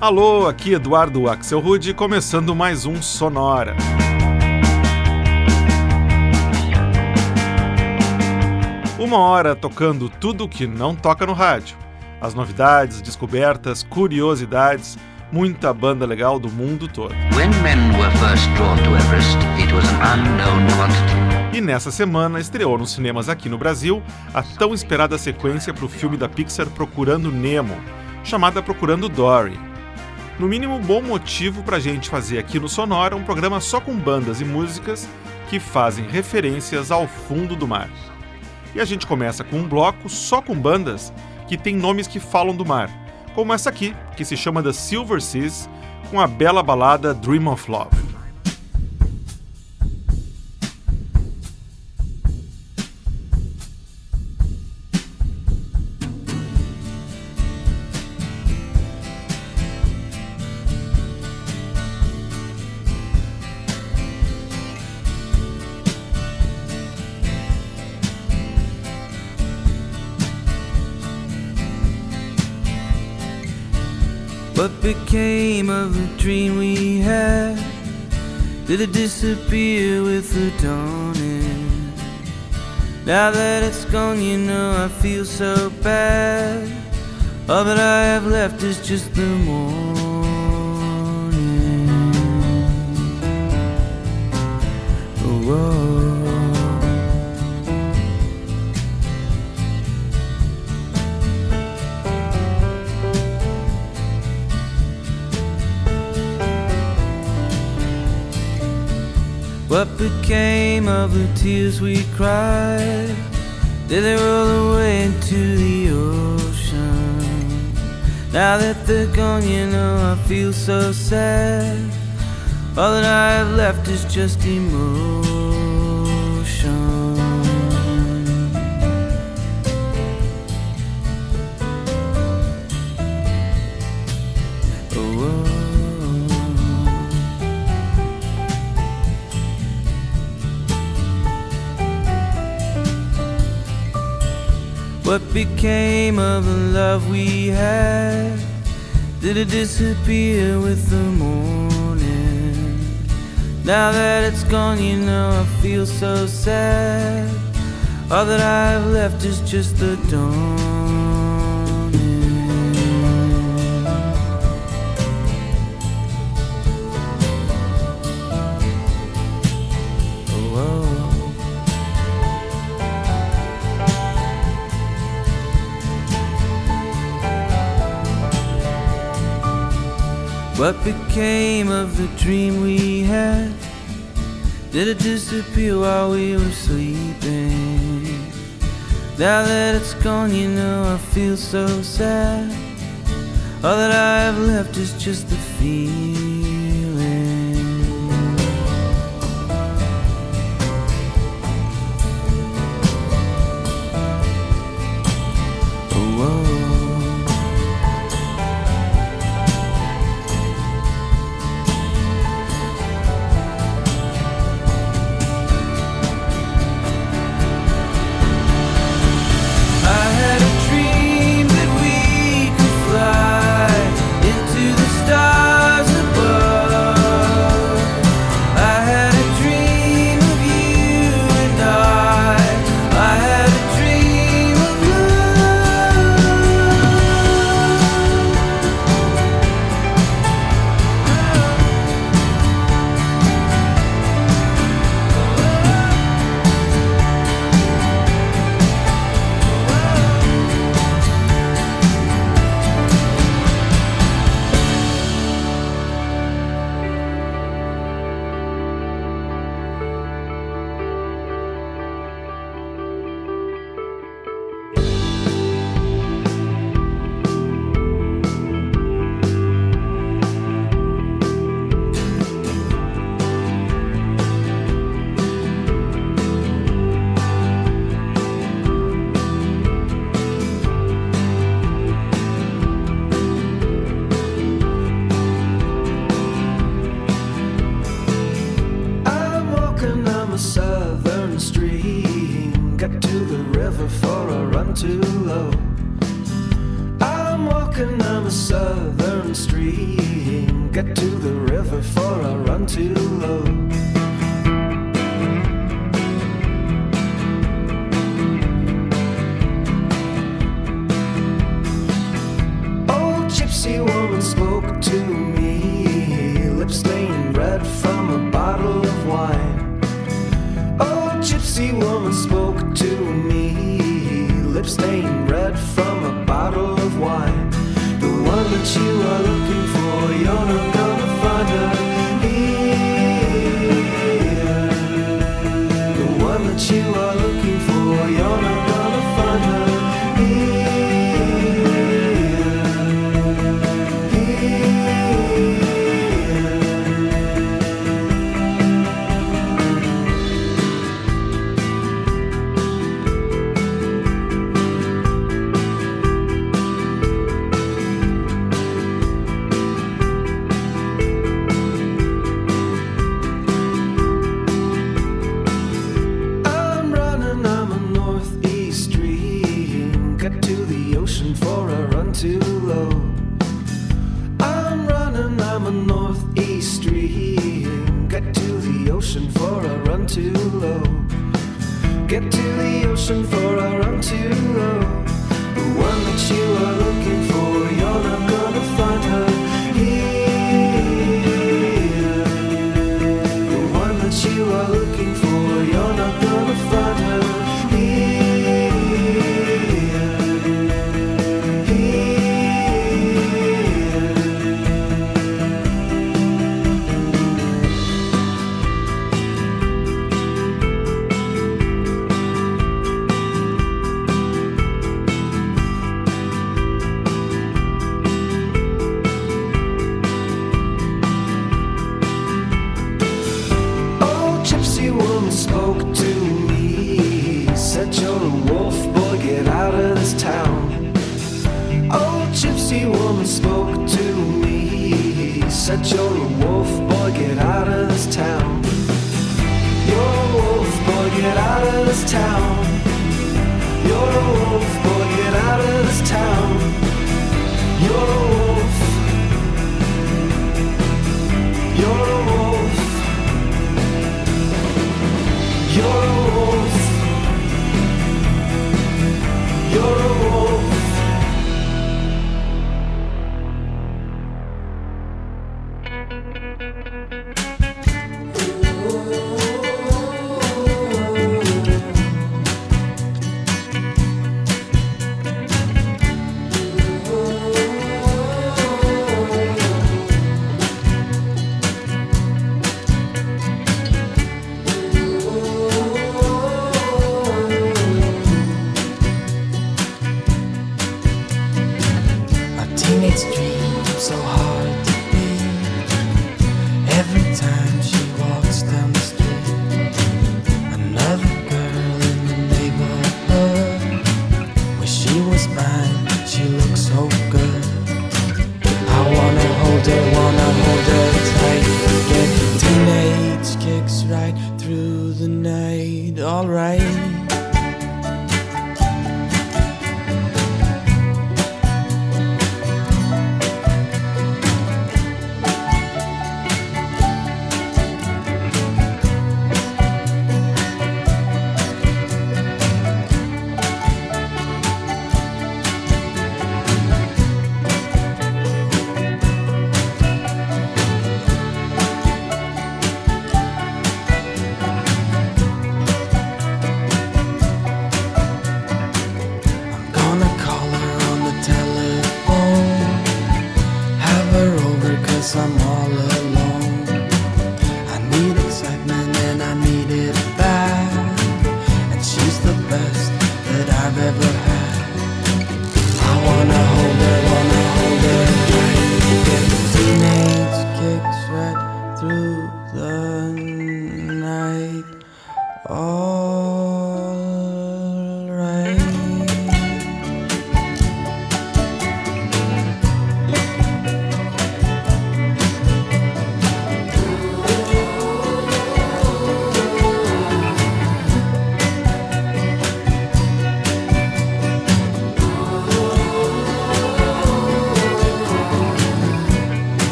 Alô, aqui Eduardo Axel Rude, começando mais um Sonora. Uma hora tocando tudo que não toca no rádio. As novidades, descobertas, curiosidades, muita banda legal do mundo todo. E nessa semana estreou nos cinemas aqui no Brasil a tão esperada sequência para o filme da Pixar Procurando Nemo, chamada Procurando Dory no mínimo bom motivo para a gente fazer aqui no Sonora um programa só com bandas e músicas que fazem referências ao fundo do mar. E a gente começa com um bloco só com bandas que tem nomes que falam do mar, como essa aqui, que se chama The Silver Seas, com a bela balada Dream of Love. Became of the dream we had? Did it disappear with the dawning? Now that it's gone, you know I feel so bad. All that I have left is just the morning. Whoa. Became of the tears we cried? Did they roll away into the ocean? Now that they're gone, you know I feel so sad. All that I have left is just emotion. What became of the love we had? Did it disappear with the morning? Now that it's gone, you know I feel so sad. All that I have left is just the dawn. What became of the dream we had? Did it disappear while we were sleeping? Now that it's gone, you know I feel so sad. All that I have left is just the feeling.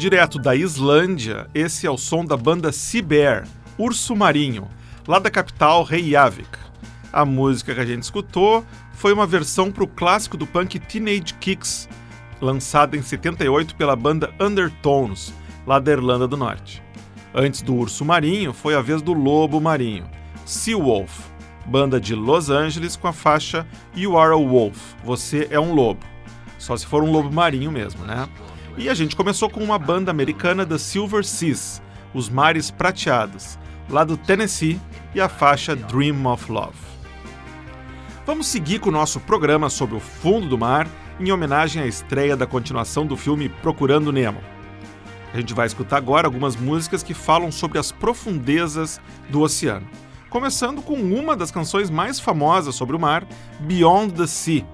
Direto da Islândia, esse é o som da banda Sea Bear, Urso Marinho, lá da capital Reykjavik. A música que a gente escutou foi uma versão para o clássico do punk Teenage Kicks, lançada em 78 pela banda Undertones, lá da Irlanda do Norte. Antes do Urso Marinho, foi a vez do Lobo Marinho, Sea Wolf, banda de Los Angeles com a faixa You Are a Wolf, Você é um Lobo. Só se for um lobo marinho mesmo, né? E a gente começou com uma banda americana da Silver Seas, Os Mares Prateados, lá do Tennessee, e a faixa Dream of Love. Vamos seguir com o nosso programa sobre o fundo do mar, em homenagem à estreia da continuação do filme Procurando Nemo. A gente vai escutar agora algumas músicas que falam sobre as profundezas do oceano. Começando com uma das canções mais famosas sobre o mar, Beyond the Sea,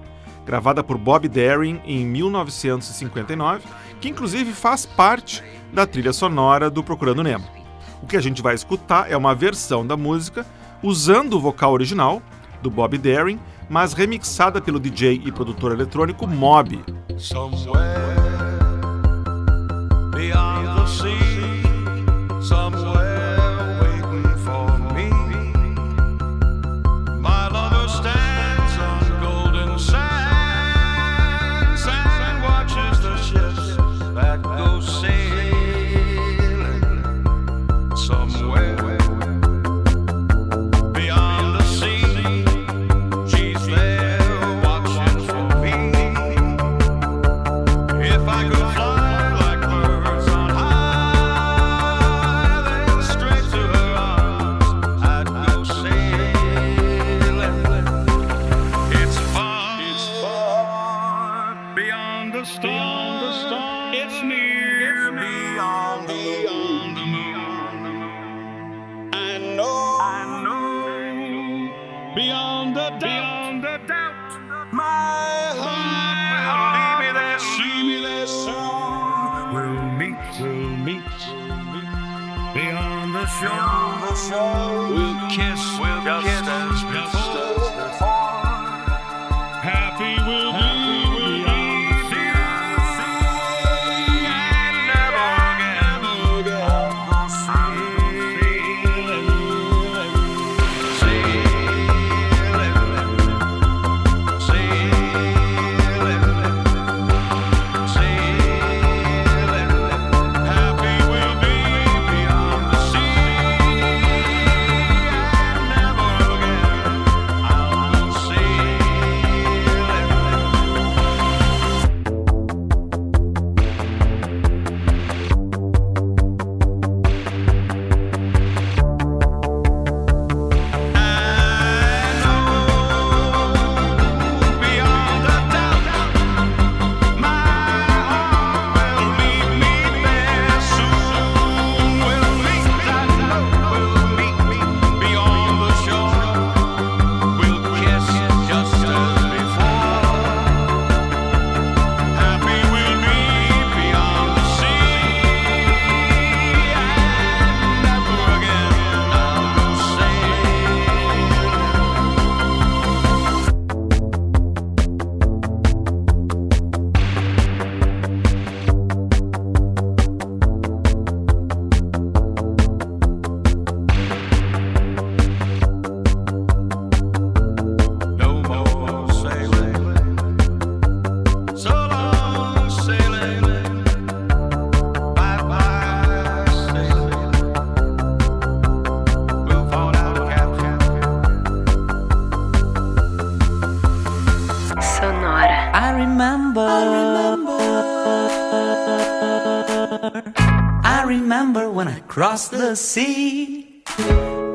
gravada por Bob Darin em 1959 que inclusive faz parte da trilha sonora do Procurando Nemo. O que a gente vai escutar é uma versão da música usando o vocal original do Bob Darin, mas remixada pelo DJ e produtor eletrônico Mob. across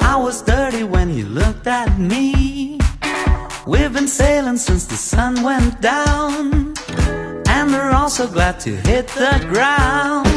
I was dirty when you looked at me. We've been sailing since the sun went down. And we're all so glad to hit the ground.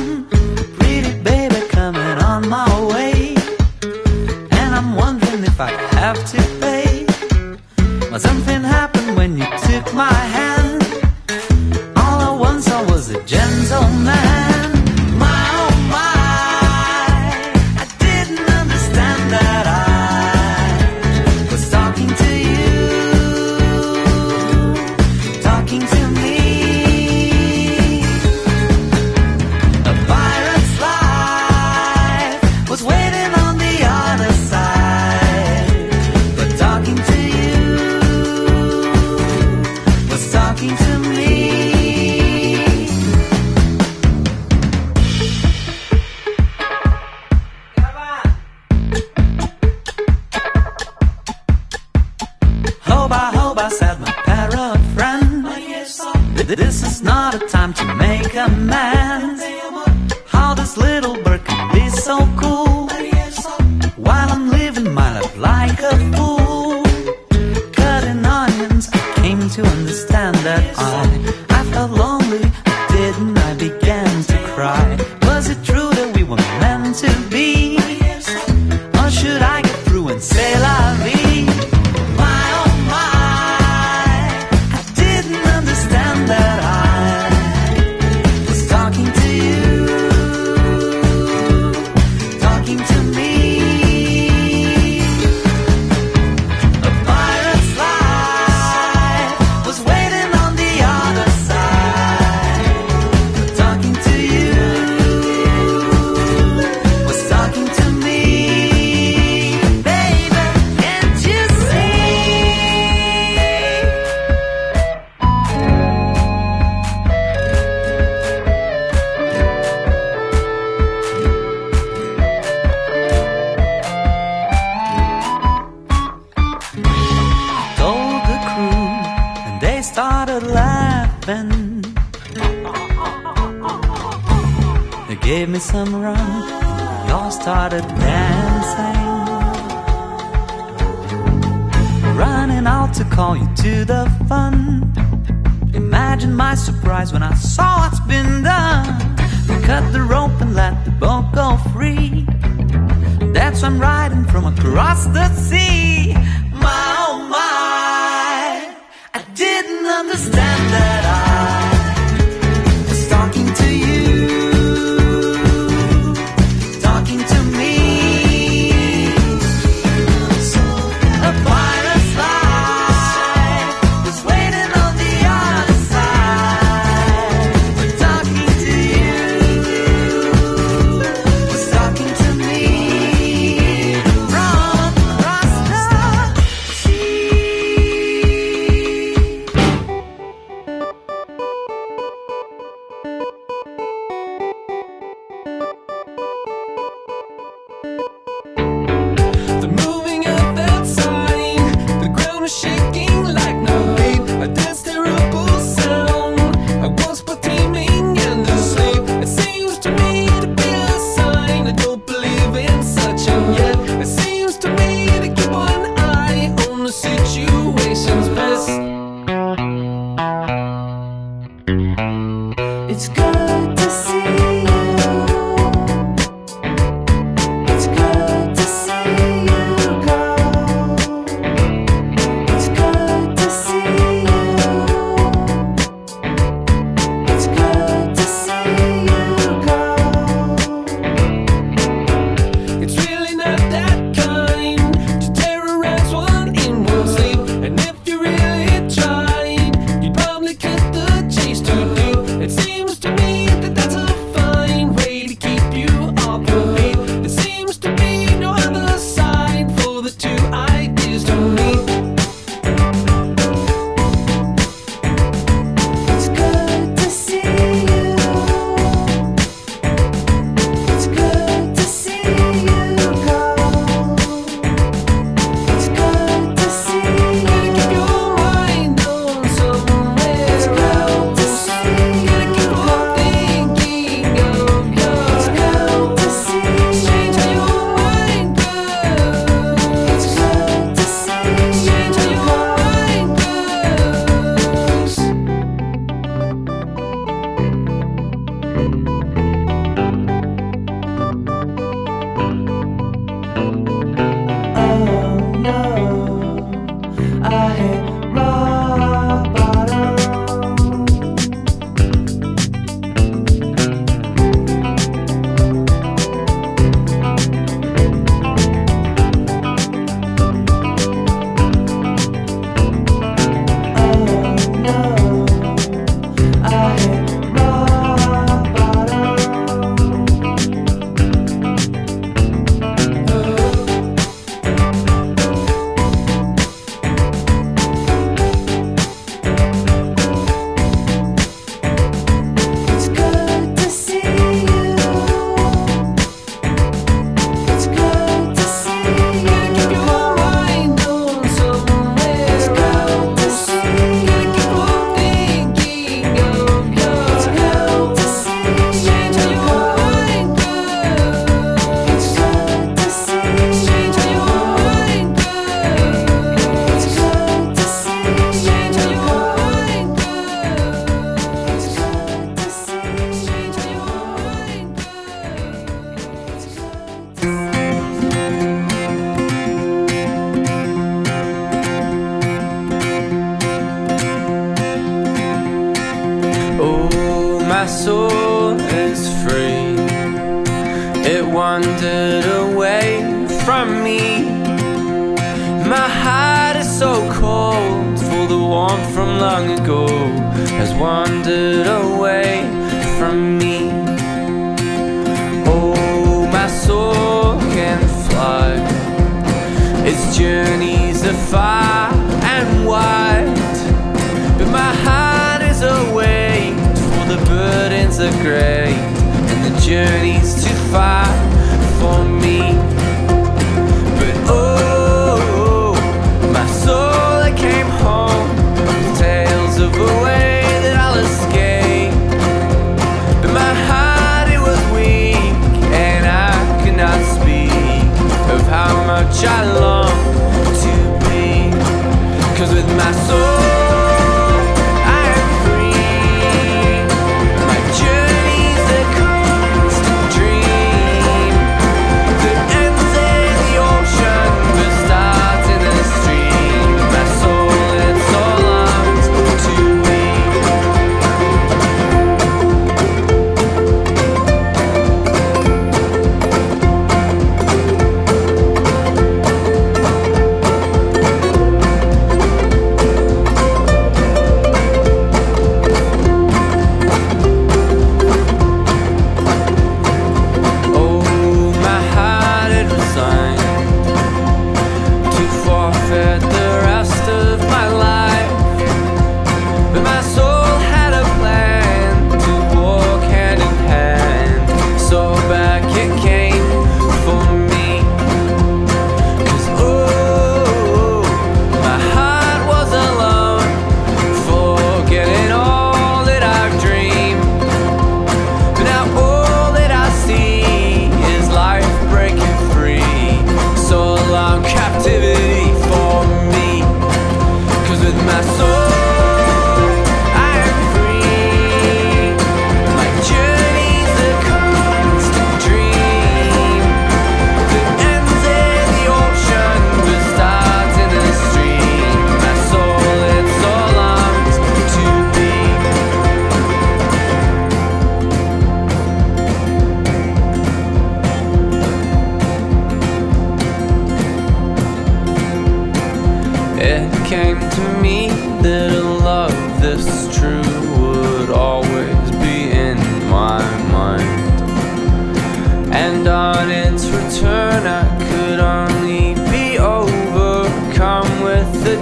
started dancing. Running out to call you to the fun. Imagine my surprise when I saw what's been done. We cut the rope and let the boat go free. That's why I'm riding from across the sea. My oh my, I didn't understand that I.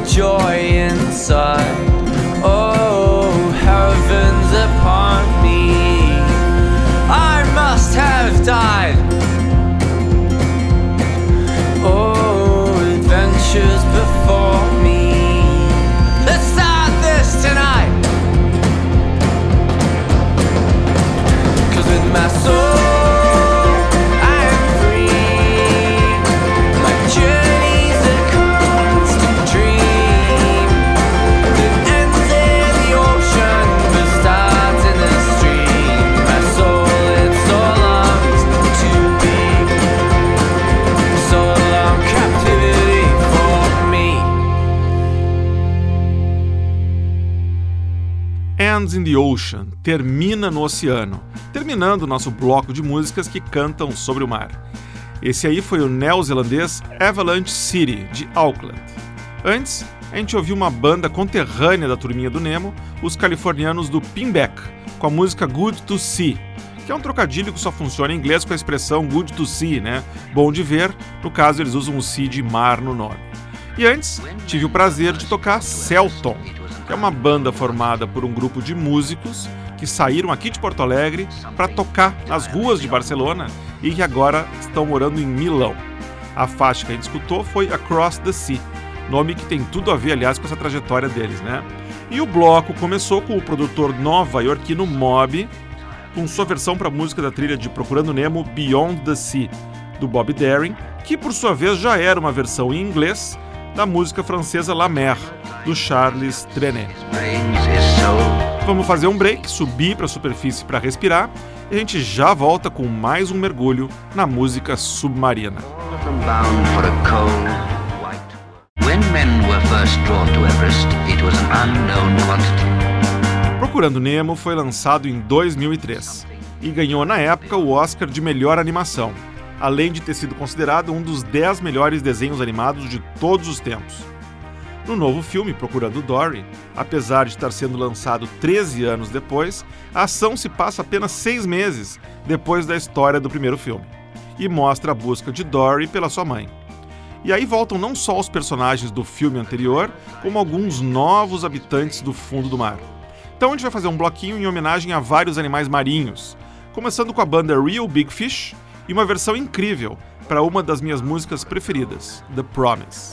joy inside. Ends in the Ocean termina no oceano, terminando nosso bloco de músicas que cantam sobre o mar. Esse aí foi o neozelandês Avalanche City, de Auckland. Antes, a gente ouviu uma banda conterrânea da turminha do Nemo, os californianos do Pinback, com a música Good to See, que é um trocadilho que só funciona em inglês com a expressão good to see, né? Bom de ver, no caso eles usam o see de mar no nome. E antes, tive o prazer de tocar Celton, que é uma banda formada por um grupo de músicos que saíram aqui de Porto Alegre para tocar nas ruas de Barcelona e que agora estão morando em Milão. A faixa que a gente escutou foi Across the Sea, nome que tem tudo a ver, aliás, com essa trajetória deles, né? E o bloco começou com o produtor nova-iorquino Mob, com sua versão para a música da trilha de Procurando Nemo Beyond the Sea, do Bob Darin, que por sua vez já era uma versão em inglês da música francesa La Mer, do Charles Trenet. Vamos fazer um break, subir para a superfície para respirar e a gente já volta com mais um mergulho na música submarina. Procurando Nemo foi lançado em 2003 e ganhou na época o Oscar de melhor animação além de ter sido considerado um dos 10 melhores desenhos animados de todos os tempos. No novo filme Procurando Dory, apesar de estar sendo lançado 13 anos depois, a ação se passa apenas seis meses depois da história do primeiro filme e mostra a busca de Dory pela sua mãe. E aí voltam não só os personagens do filme anterior, como alguns novos habitantes do fundo do mar. Então a gente vai fazer um bloquinho em homenagem a vários animais marinhos, começando com a banda Real Big Fish, e uma versão incrível para uma das minhas músicas preferidas, The Promise.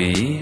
quý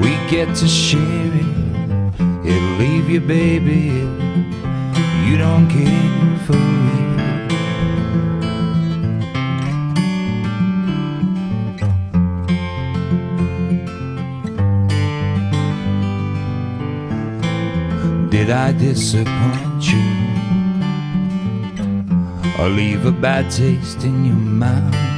We get to share it. It'll leave you, baby, you don't care for it. Did I disappoint you? Or leave a bad taste in your mouth?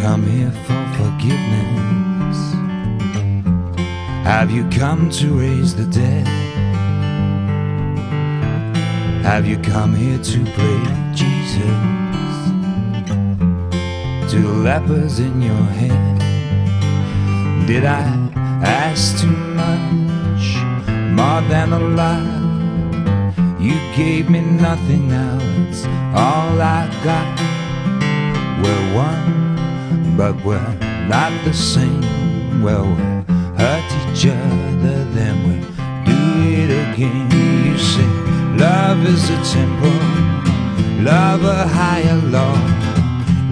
Come here for forgiveness? Have you come to raise the dead? Have you come here to pray Jesus to lepers in your head? Did I ask too much, more than a lot? You gave me nothing now, it's all I got. We're one, but we're not the same. Well, we hurt each other, then we do it again. You say love is a temple, love a higher law.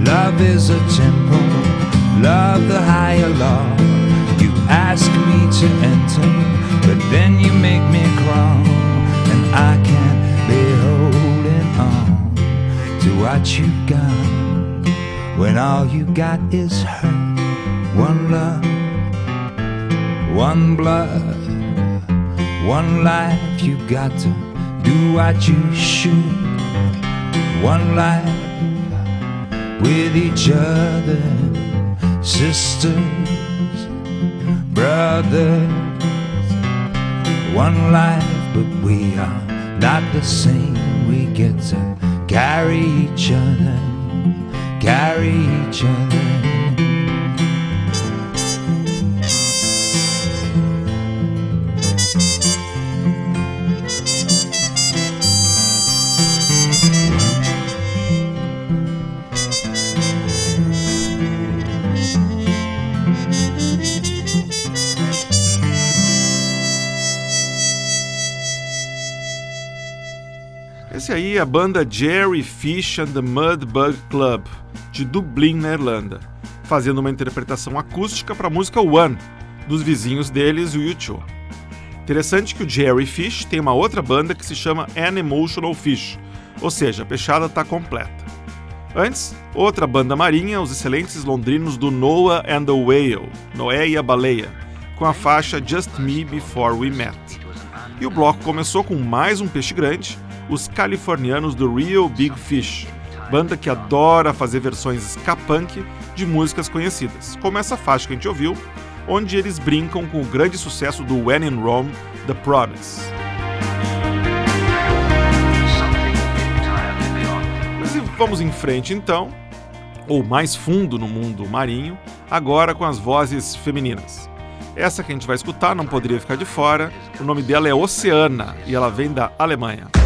Love is a temple, love the higher law. You ask me to enter, but then you make me crawl, and I can't be holding on to what you've got when all you got is hurt. One love, one blood, one life. You got to do what you should. One life with each other, sisters, brothers. One life, but we are not the same. We get to carry each other, carry each other. Esse aí é a banda Jerry Fish and the Mudbug Club, de Dublin, na Irlanda, fazendo uma interpretação acústica para a música One, dos vizinhos deles, o U2. Interessante que o Jerry Fish tem uma outra banda que se chama An Emotional Fish, ou seja, a peixada está completa. Antes, outra banda marinha, os excelentes londrinos do Noah and the Whale, Noé e a Baleia, com a faixa Just Me Before We Met. E o bloco começou com mais um peixe grande, os californianos do Real Big Fish, banda que adora fazer versões ska punk de músicas conhecidas, como essa faixa que a gente ouviu, onde eles brincam com o grande sucesso do When in Rome, The Promise. Mas e vamos em frente então, ou mais fundo no mundo marinho, agora com as vozes femininas. Essa que a gente vai escutar não poderia ficar de fora. O nome dela é Oceana e ela vem da Alemanha.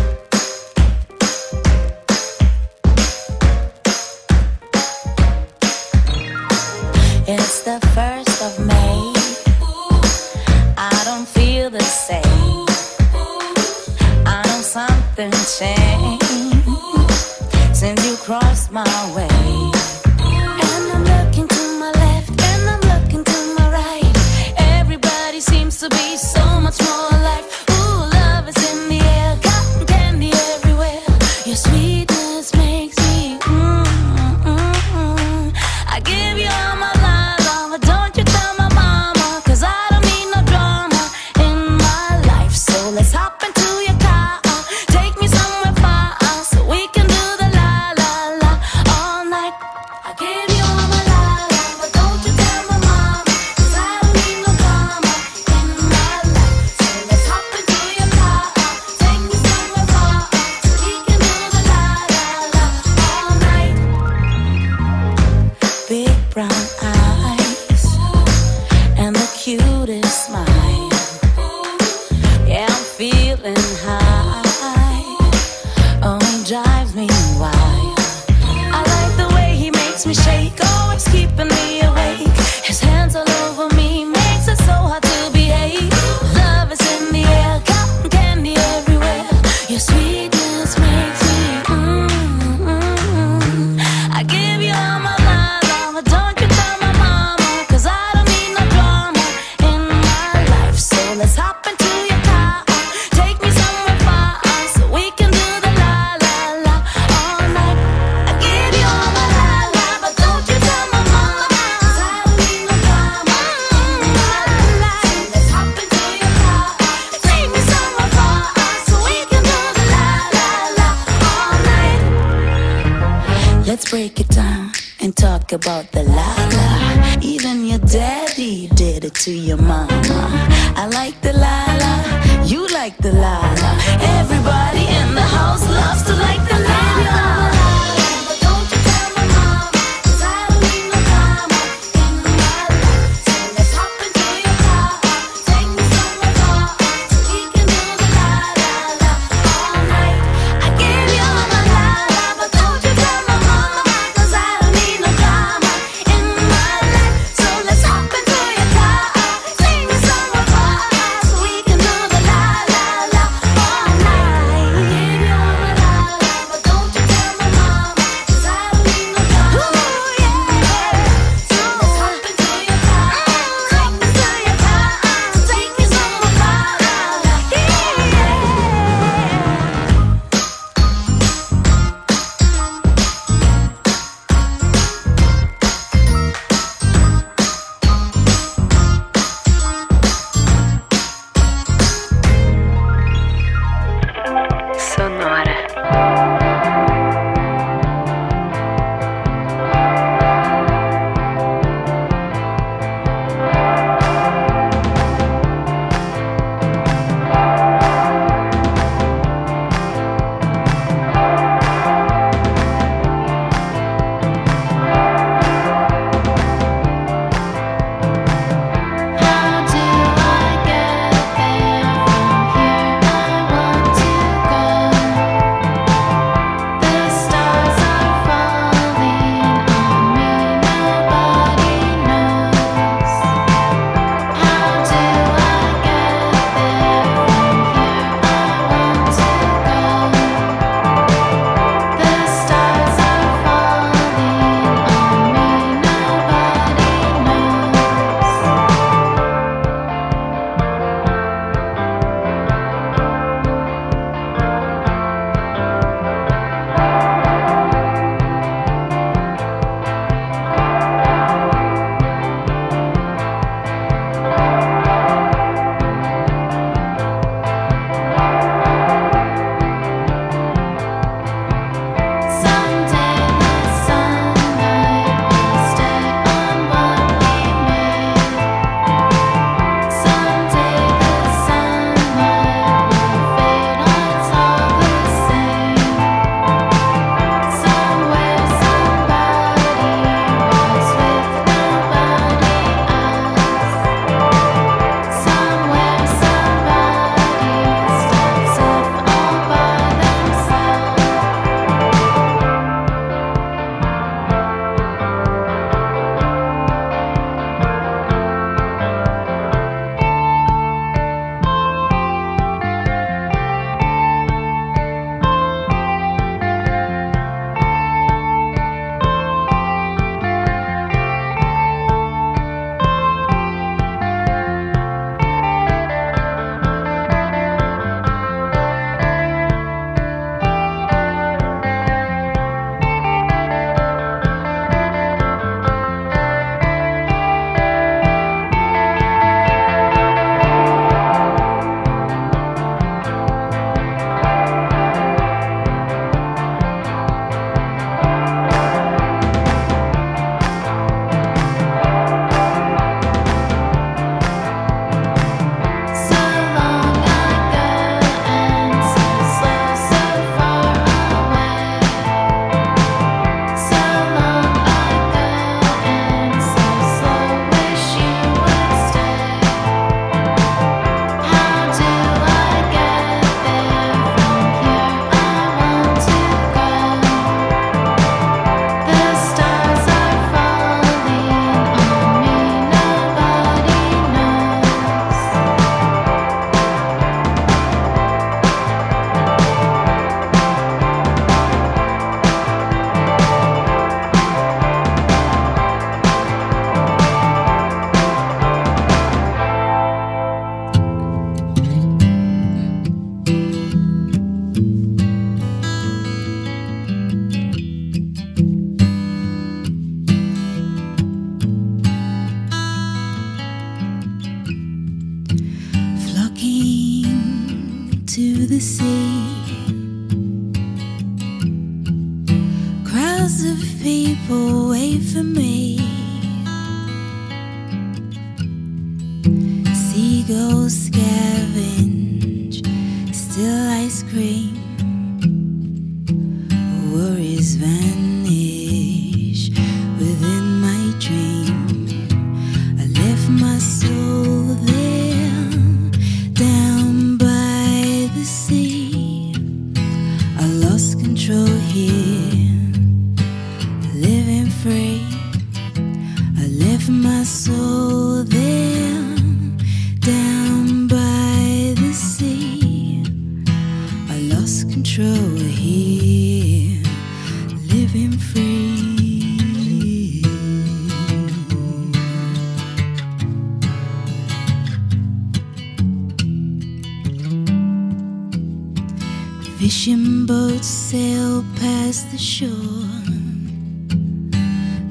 Fishing boats sail past the shore.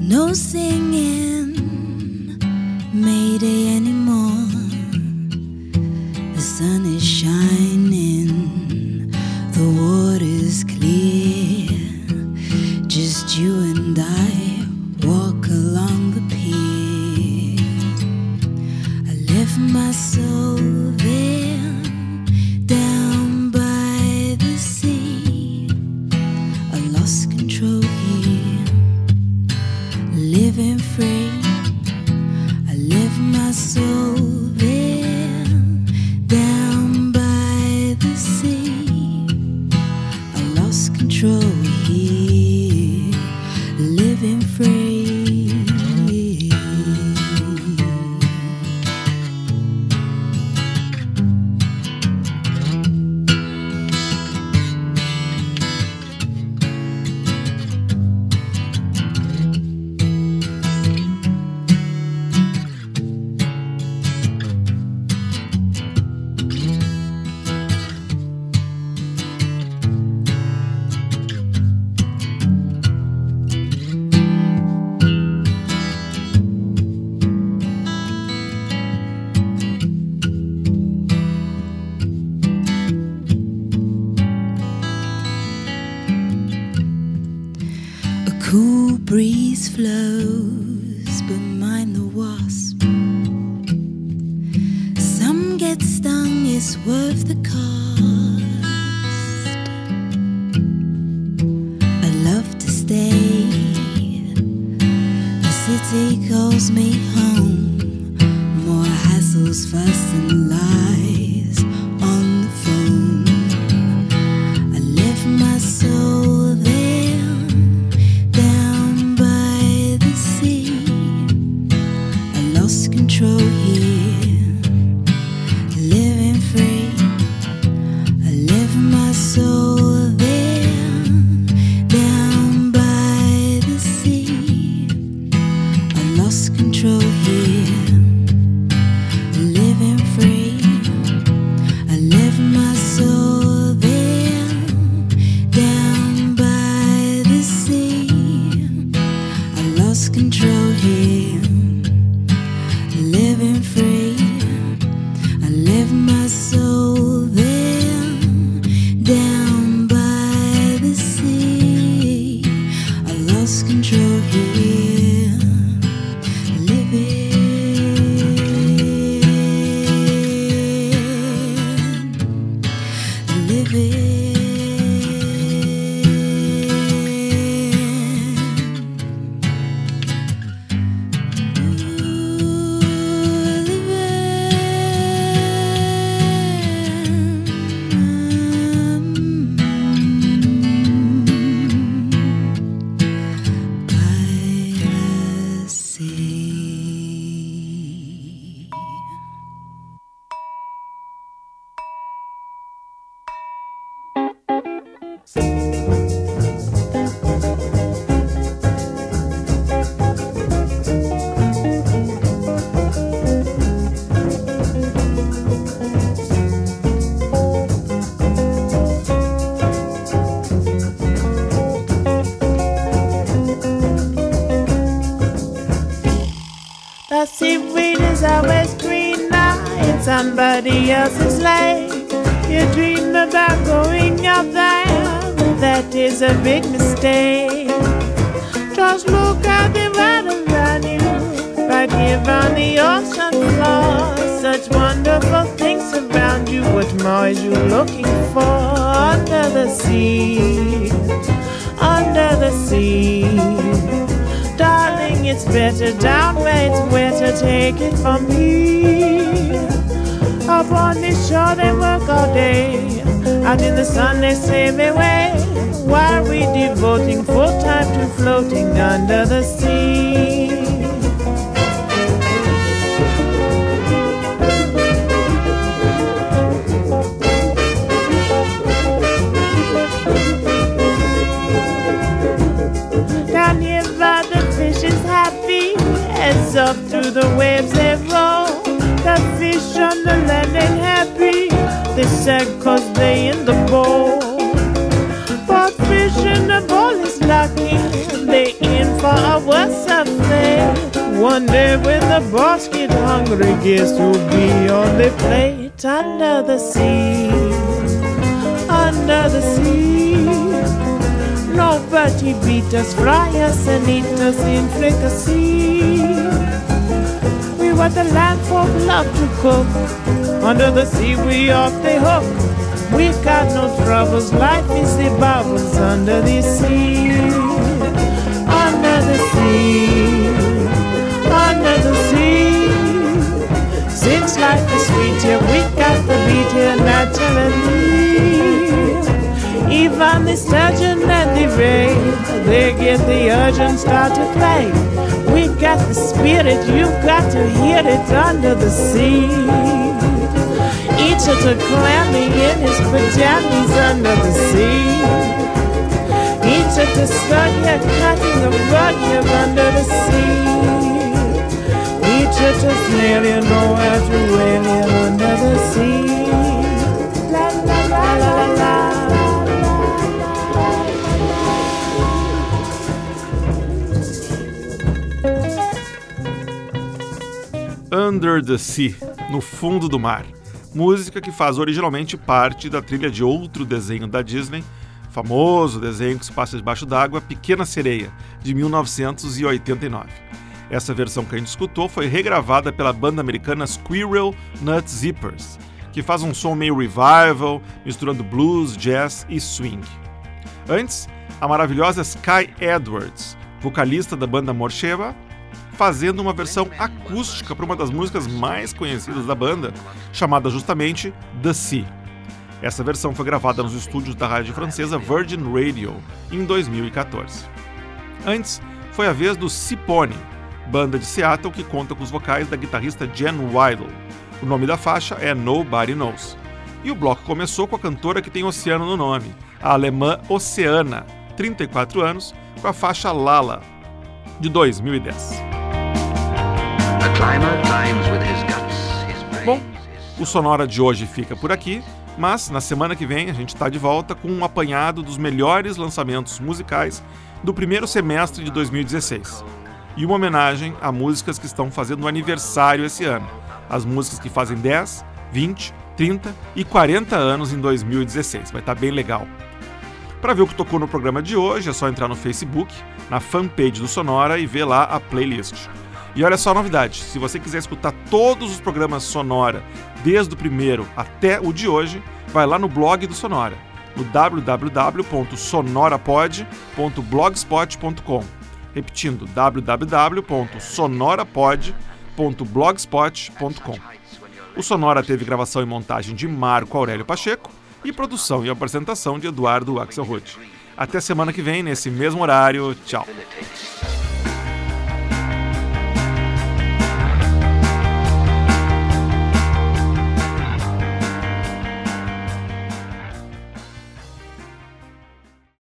No singing. mind the wasp. Some get stung, it's worth the cost. somebody else's life. You dream about going up there, but that is a big mistake. Just look at the world around you, right here on the ocean floor. Such wonderful things around you. What more is you looking for under the sea? Under the sea. Darling, it's better down where it's wetter. Take it from me. Up on the shore, they work all day. Out in the sun, they save away. While we devoting full time to floating under the sea. Down here by the fish is happy as up through the waves fish the land ain't happy. They sad cause they in the bowl. But fish in the bowl is lucky. They in for a worse affair. One day when the boss get hungry, guess who'll be on the plate under the sea? Under the sea. Nobody beat us, fry us, and eat us in fricassee. What the land folk love to cook. Under the sea, we off the hook. We got no troubles, life is the bubbles under the sea. Under the sea. Under the sea. Since life is sweet here, we got the beat here naturally. Even the sturgeon and the ray, they get the urgent start to play. We got the spirit, you've got to hear it under the sea. Each of the clammy in his pajamas under the sea. Each of the stud here cutting a rug here under the sea. Each of the snail you know to whale here under the sea. La la la la la. Under the Sea, no fundo do mar. Música que faz originalmente parte da trilha de outro desenho da Disney, famoso desenho que se passa debaixo d'água, Pequena Sereia, de 1989. Essa versão que a gente escutou foi regravada pela banda americana Squirrel Nut Zippers, que faz um som meio revival, misturando blues, jazz e swing. Antes, a maravilhosa Sky Edwards, vocalista da banda Morcheva, fazendo uma versão acústica para uma das músicas mais conhecidas da banda, chamada justamente The Sea. Essa versão foi gravada nos estúdios da rádio francesa Virgin Radio em 2014. Antes, foi a vez do Cipone, banda de Seattle que conta com os vocais da guitarrista Jen Weidel. O nome da faixa é Nobody Knows. E o bloco começou com a cantora que tem oceano no nome, a alemã Oceana, 34 anos, com a faixa Lala, de 2010. Bom, o Sonora de hoje fica por aqui, mas na semana que vem a gente está de volta com um apanhado dos melhores lançamentos musicais do primeiro semestre de 2016 e uma homenagem a músicas que estão fazendo aniversário esse ano, as músicas que fazem 10, 20, 30 e 40 anos em 2016. Vai estar tá bem legal. Para ver o que tocou no programa de hoje, é só entrar no Facebook, na fanpage do Sonora e ver lá a playlist. E olha só a novidade: se você quiser escutar todos os programas Sonora, desde o primeiro até o de hoje, vai lá no blog do Sonora, no www.sonorapod.blogspot.com. Repetindo, www.sonorapod.blogspot.com. O Sonora teve gravação e montagem de Marco Aurélio Pacheco e produção e apresentação de Eduardo Axelrod. Até semana que vem, nesse mesmo horário. Tchau.